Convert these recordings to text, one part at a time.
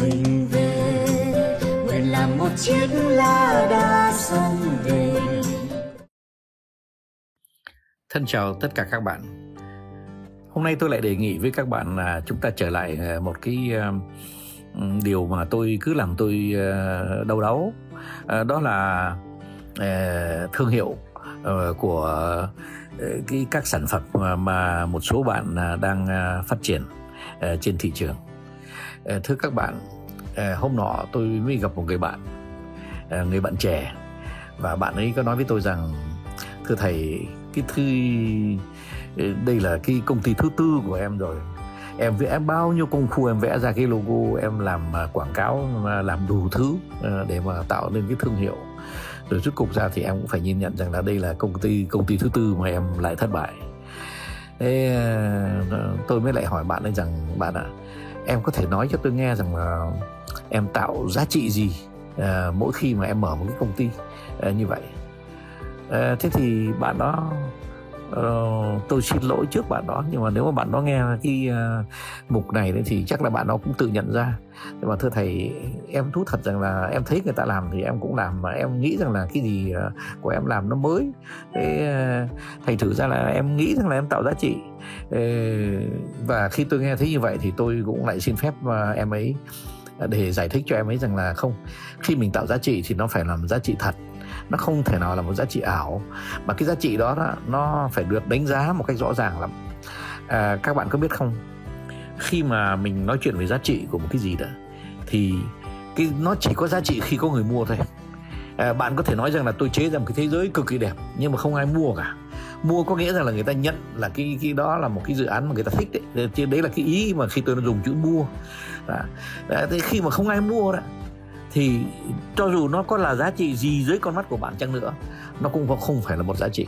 mình về nguyện làm một chiếc lá đa sông về Thân chào tất cả các bạn. Hôm nay tôi lại đề nghị với các bạn là chúng ta trở lại ờ, một cái ờ, điều mà tôi cứ làm tôi ờ, đau đáu. Đó là thương hiệu của cái các sản phẩm mà một số bạn đang phát triển trên thị trường. Ờ, thưa các bạn, ờ, hôm nọ tôi mới gặp một người bạn, ờ, người bạn trẻ. Và bạn ấy có nói với tôi rằng thưa thầy cái thư đây là cái công ty thứ tư của em rồi. Em vẽ bao nhiêu công phu em vẽ ra cái logo em làm quảng cáo làm đủ thứ để mà tạo nên cái thương hiệu. Rồi rốt cục ra thì em cũng phải nhìn nhận rằng là đây là công ty công ty thứ tư mà em lại thất bại. Thế tôi mới lại hỏi bạn ấy rằng bạn ạ à, em có thể nói cho tôi nghe rằng là em tạo giá trị gì à, mỗi khi mà em mở một cái công ty à, như vậy. À, thế thì bạn đó uh, tôi xin lỗi trước bạn đó nhưng mà nếu mà bạn đó nghe cái uh, mục này thì chắc là bạn đó cũng tự nhận ra. Nhưng mà thưa thầy em thú thật rằng là em thấy người ta làm thì em cũng làm mà em nghĩ rằng là cái gì uh, của em làm nó mới. Thế uh, thầy thử ra là em nghĩ rằng là em tạo giá trị. Uh, và khi tôi nghe thấy như vậy thì tôi cũng lại xin phép uh, em ấy để giải thích cho em ấy rằng là không khi mình tạo giá trị thì nó phải làm giá trị thật nó không thể nào là một giá trị ảo mà cái giá trị đó, đó nó phải được đánh giá một cách rõ ràng lắm. À, các bạn có biết không? Khi mà mình nói chuyện về giá trị của một cái gì đó thì cái nó chỉ có giá trị khi có người mua thôi. À, bạn có thể nói rằng là tôi chế ra một cái thế giới cực kỳ đẹp nhưng mà không ai mua cả. Mua có nghĩa rằng là người ta nhận là cái cái đó là một cái dự án mà người ta thích đấy. Chứ đấy là cái ý mà khi tôi dùng chữ mua. À, thế khi mà không ai mua đó thì cho dù nó có là giá trị gì dưới con mắt của bạn chăng nữa nó cũng không phải là một giá trị.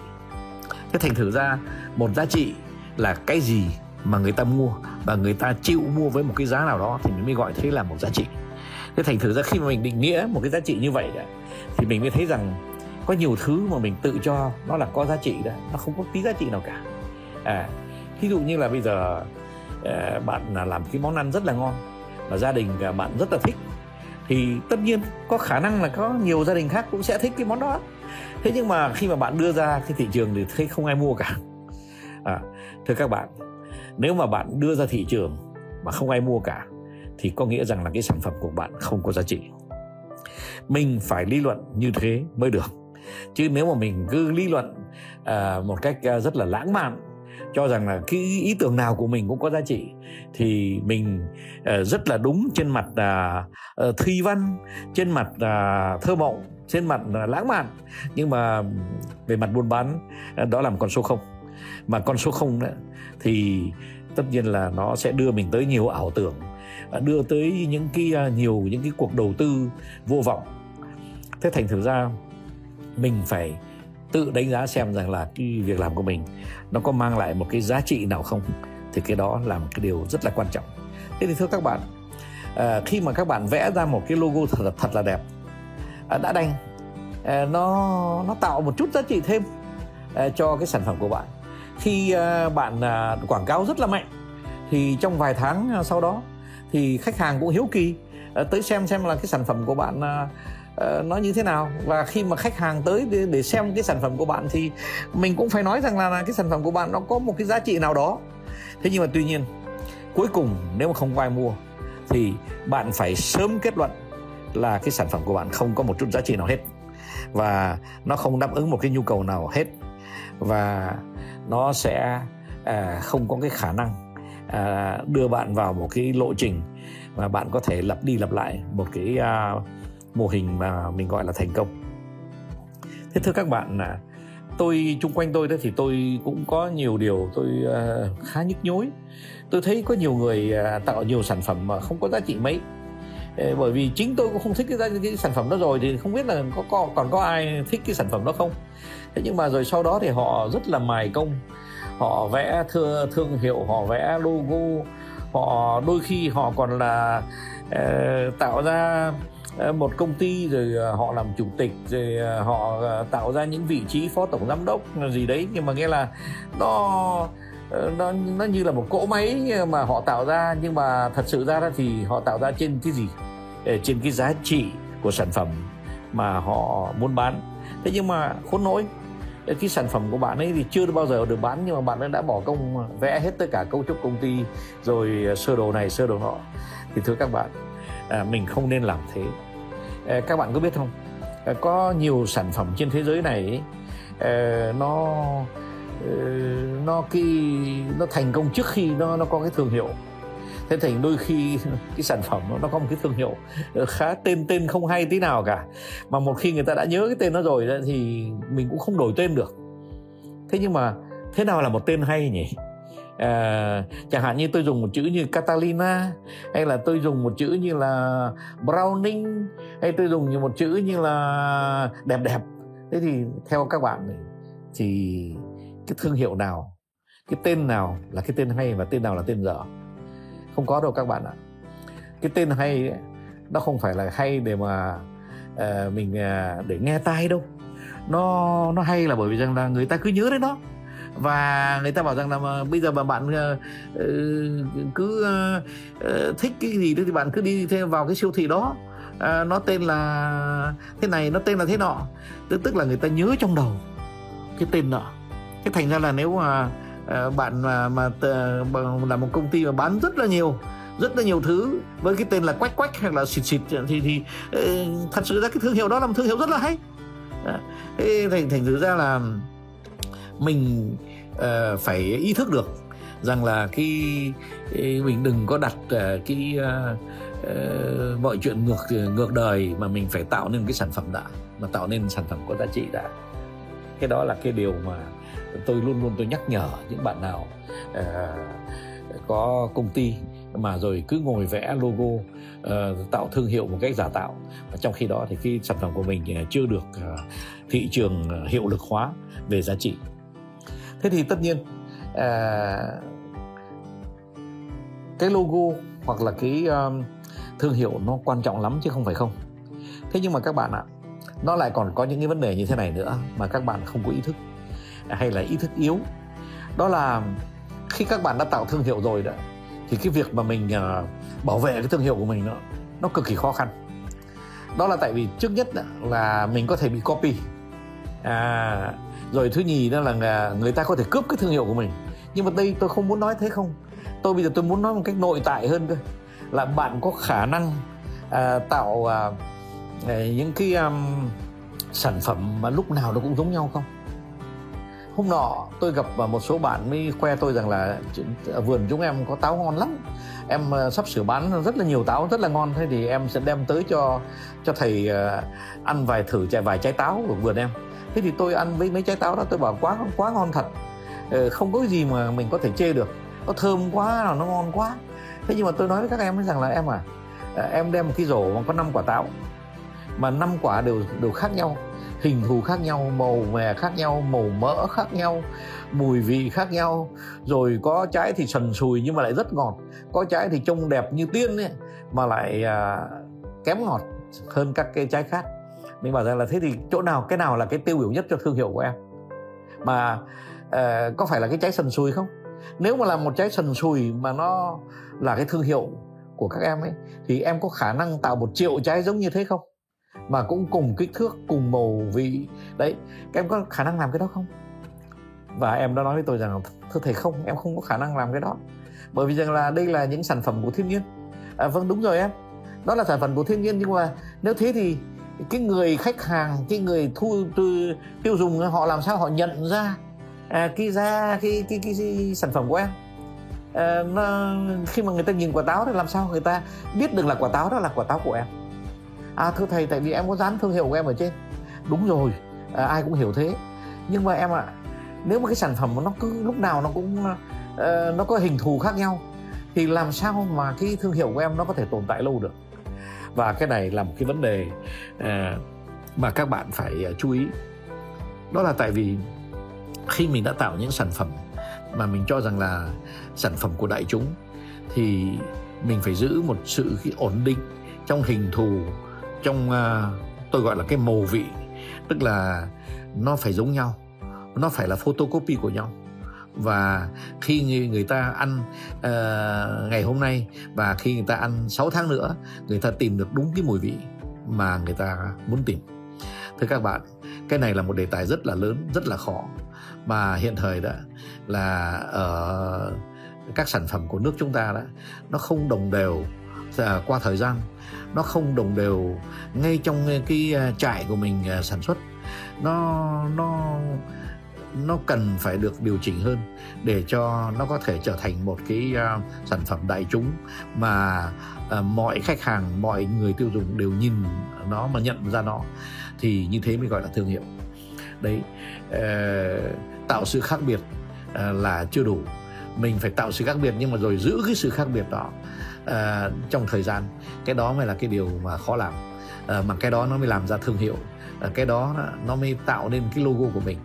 Thế thành thử ra một giá trị là cái gì mà người ta mua và người ta chịu mua với một cái giá nào đó thì mình mới gọi thế là một giá trị. Thế thành thử ra khi mà mình định nghĩa một cái giá trị như vậy đó, thì mình mới thấy rằng có nhiều thứ mà mình tự cho nó là có giá trị đó nó không có tí giá trị nào cả. À ví dụ như là bây giờ à, bạn làm cái món ăn rất là ngon và gia đình bạn rất là thích thì tất nhiên có khả năng là có nhiều gia đình khác cũng sẽ thích cái món đó. Thế nhưng mà khi mà bạn đưa ra cái thị trường thì thấy không ai mua cả. À, thưa các bạn nếu mà bạn đưa ra thị trường mà không ai mua cả thì có nghĩa rằng là cái sản phẩm của bạn không có giá trị. Mình phải lý luận như thế mới được. Chứ nếu mà mình cứ lý luận à, một cách à, rất là lãng mạn cho rằng là cái ý tưởng nào của mình cũng có giá trị. Thì mình uh, rất là đúng trên mặt uh, uh, văn trên mặt uh, thơ mộng trên mặt uh, lãng mạn. Nhưng mà về mặt buôn bán uh, đó là một con số không. Mà con số không đó, thì tất nhiên là nó sẽ đưa mình tới nhiều ảo tưởng đưa tới những cái nhiều những cái cuộc đầu tư vô vọng. Thế thành thử ra mình phải tự đánh giá xem rằng là cái việc làm của mình nó có mang lại một cái giá trị nào không thì cái đó là một cái điều rất là quan trọng. Thế thì thưa các bạn à, khi mà các bạn vẽ ra một cái logo thật là, thật là đẹp à, đã đành à, nó nó tạo một chút giá trị thêm à, cho cái sản phẩm của bạn. Khi à, bạn à, quảng cáo rất là mạnh thì trong vài tháng à, sau đó thì khách hàng cũng hiếu kỳ à, tới xem xem là cái sản phẩm của bạn à, uh, nó như thế nào? Và khi mà khách hàng tới để, để xem cái sản phẩm của bạn thì mình cũng phải nói rằng là, là cái sản phẩm của bạn nó có một cái giá trị nào đó. Thế nhưng mà tuy nhiên cuối cùng nếu mà không có ai mua thì bạn phải sớm kết luận là cái sản phẩm của bạn không có một chút giá trị nào hết. Và nó không đáp ứng một cái nhu cầu nào hết. Và nó sẽ à, không có cái khả năng à, đưa bạn vào một cái lộ trình mà bạn có thể lặp đi lặp lại một cái à, mô hình mà mình gọi là thành công. Thế thưa các bạn là tôi chung quanh tôi đó thì tôi cũng có nhiều điều tôi uh, khá nhức nhối. Tôi thấy có nhiều người uh, tạo nhiều sản phẩm mà không có giá trị mấy. Bởi vì chính tôi cũng không thích cái, cái sản phẩm đó rồi thì không biết là có, có còn có ai thích cái sản phẩm đó không? Thế nhưng mà rồi sau đó thì họ rất là mài công. Họ vẽ thưa thương hiệu họ vẽ logo họ đôi khi họ còn là uh, tạo ra Ờ, một công ty rồi ờ, họ làm chủ tịch rồi ờ, họ tạo ra những vị trí phó tổng giám đốc gì đấy. Nhưng mà nghĩa là nó nó nó như là một cỗ máy mà họ tạo ra. Nhưng mà thật sự ra thì họ tạo ra trên cái gì? Trên cái giá trị của sản phẩm mà họ muốn bán. Thế nhưng mà khốn nỗi cái sản phẩm của bạn ấy thì chưa bao giờ được bán. Nhưng mà bạn ấy đã bỏ công vẽ hết tất cả cấu trúc công ty, rồi sơ đồ này, sơ đồ nọ. Thì thưa các bạn à, mình không nên làm thế. À, các bạn có biết không? À, có nhiều sản phẩm trên thế giới này à, nó ờ, nó cái nó thành công trước khi nó nó có cái thương hiệu. Thế thành đôi khi cái sản phẩm nó có một cái thương hiệu khá tên tên không hay tí nào cả. Mà một khi người ta đã nhớ cái tên nó rồi thì mình cũng không đổi tên được. Thế nhưng mà thế nào là một tên hay nhỉ? À, chẳng hạn như tôi dùng một chữ như Catalina hay là tôi dùng một chữ như là Browning hay tôi dùng như một chữ như là đẹp đẹp. Thế thì theo các bạn thì cái thương hiệu nào cái tên nào là cái tên hay và tên nào là tên dở? Không có đâu các bạn ạ. Cái tên hay ấy, nó không phải là hay để mà uh, mình uh, để nghe tai đâu. Nó nó hay là bởi vì rằng là người ta cứ nhớ đến nó và người ta bảo rằng là mà bây giờ mà bạn uh, cứ uh, thích cái gì thì bạn cứ đi thêm vào cái siêu thị đó. Uh, nó tên là thế này nó tên là thế nọ. Tức tức là người ta nhớ trong đầu cái tên nọ. Thế thành ra là nếu mà uh, bạn mà mà uh, là một công ty mà bán rất là nhiều rất là nhiều thứ với cái tên là quách quách hay là xịt xịt thì thì uh, thật sự ra cái thương hiệu đó là một thương hiệu rất là hay. Thế thành thành thử ra là mình uh, phải ý thức được rằng là khi mình đừng có đặt uh, cái uh, uh, mọi chuyện ngược ngược đời mà mình phải tạo nên cái sản phẩm đã mà tạo nên sản phẩm có giá trị đã. Cái đó là cái điều mà tôi luôn luôn tôi nhắc nhở những bạn nào uh, có công ty mà rồi cứ ngồi vẽ logo uh, tạo thương hiệu một cách giả tạo. Và trong khi đó thì cái sản phẩm của mình chưa được uh, thị trường hiệu lực hóa về giá trị thế thì tất nhiên à, cái logo hoặc là cái um, thương hiệu nó quan trọng lắm chứ không phải không. Thế nhưng mà các bạn ạ nó lại còn có những cái vấn đề như thế này nữa mà các bạn không có ý thức hay là ý thức yếu. Đó là khi các bạn đã tạo thương hiệu rồi đó thì cái việc mà mình uh, bảo vệ cái thương hiệu của mình nó nó cực kỳ khó khăn. Đó là tại vì trước nhất là mình có thể bị copy. À, rồi thứ nhì đó là người ta có thể cướp cái thương hiệu của mình. Nhưng mà đây tôi không muốn nói thế không. Tôi bây giờ tôi muốn nói một cách nội tại hơn cơ. Là bạn có khả năng à, tạo à, à những cái um, sản phẩm mà lúc nào nó cũng giống nhau không? Hôm nọ tôi gặp à, một số bạn mới khoe tôi rằng là à, vườn chúng em có táo ngon lắm. Em sắp sửa bán rất là nhiều táo rất là ngon. Thế thì em sẽ đem tới cho cho thầy ăn vài thử vài vài trái táo của vườn em thế thì tôi ăn với mấy trái táo đó tôi bảo quá quá ngon thật. Ờ, không có gì mà mình có thể chê được. Nó thơm quá nó ngon quá. Thế nhưng mà tôi nói với các em rằng là em à, à em đem một cái rổ mà có 5 quả táo mà năm quả đều đều khác nhau. Hình thù khác nhau màu mè khác nhau màu mỡ khác nhau mùi vị khác nhau. Rồi có trái thì sần sùi nhưng mà lại rất ngọt. Có trái thì trông đẹp như tiên ấy, mà lại à, kém ngọt hơn các cái trái khác mình bảo rằng là thế thì chỗ nào cái nào là cái tiêu biểu nhất cho thương hiệu của em? Mà uh, có phải là cái trái sần sùi không? Nếu mà là một trái sần sùi mà nó là cái thương hiệu của các em ấy thì em có khả năng tạo một triệu trái giống như thế không? Mà cũng cùng kích thước cùng màu vị. Đấy các em có khả năng làm cái đó không? Và em đã nói với tôi rằng thưa thầy không em không có khả năng làm cái đó. Bởi vì rằng là đây là những sản phẩm của thiên nhiên. À, vâng đúng rồi em. Đó là sản phẩm của thiên nhiên nhưng mà nếu thế thì cái người khách hàng cái người thu từ tiêu dùng họ làm sao họ nhận ra à, cái ra cái, cái, cái, cái sản phẩm của em? À, nó, khi mà người ta nhìn quả táo thì làm sao người ta biết được là quả táo đó là quả táo của em? À thưa thầy tại vì em có dán thương hiệu của em ở trên. Đúng rồi à, ai cũng hiểu thế. Nhưng mà em ạ à, nếu mà cái sản phẩm nó cứ lúc nào nó cũng uh, nó có hình thù khác nhau thì làm sao mà cái thương hiệu của em nó có thể tồn tại lâu được? Và cái này là một cái vấn đề à, mà các bạn phải à, chú ý. Đó là tại vì khi mình đã tạo những sản phẩm mà mình cho rằng là sản phẩm của đại chúng thì mình phải giữ một sự ổn định trong hình thù trong uh, tôi gọi là cái màu vị. Tức là nó phải giống nhau nó phải là photocopy của nhau và khi người ta ăn uh, ngày hôm nay và khi người ta ăn 6 tháng nữa người ta tìm được đúng cái mùi vị mà người ta muốn tìm. Thưa các bạn cái này là một đề tài rất là lớn rất là khó. Mà hiện thời đó là ở các sản phẩm của nước chúng ta đó nó không đồng đều à, qua thời gian. Nó không đồng đều ngay trong cái à, trại của mình à, sản xuất. Nó nó nó cần phải được điều chỉnh hơn để cho nó có thể trở thành một cái uh, sản phẩm đại chúng mà uh, mọi khách hàng mọi người tiêu dùng đều nhìn nó mà nhận ra nó. Thì như thế mới gọi là thương hiệu. Đấy uh, tạo sự khác biệt uh, là chưa đủ. Mình phải tạo sự khác biệt nhưng mà rồi giữ cái sự khác biệt đó uh, trong thời gian. Cái đó mới là cái điều mà khó làm. Uh, mà cái đó nó mới làm ra thương hiệu. Uh, cái đó nó mới tạo nên cái logo của mình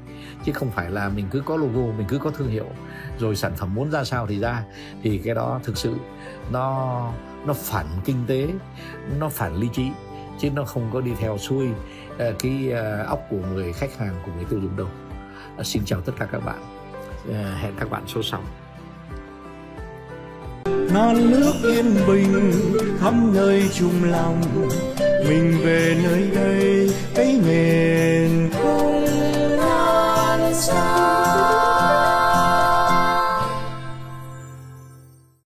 chứ không phải là mình cứ có logo mình cứ có thương hiệu rồi sản phẩm muốn ra sao thì ra. Thì cái đó thực sự nó nó phản kinh tế nó phản lý trí chứ nó không có đi theo xuôi uh, cái uh, óc của người khách hàng của người tiêu dùng đâu. Uh, xin chào tất cả các bạn. Uh, hẹn các bạn số sau. Non nước yên bình khắp nơi chung lòng mình về nơi đây cái miền So.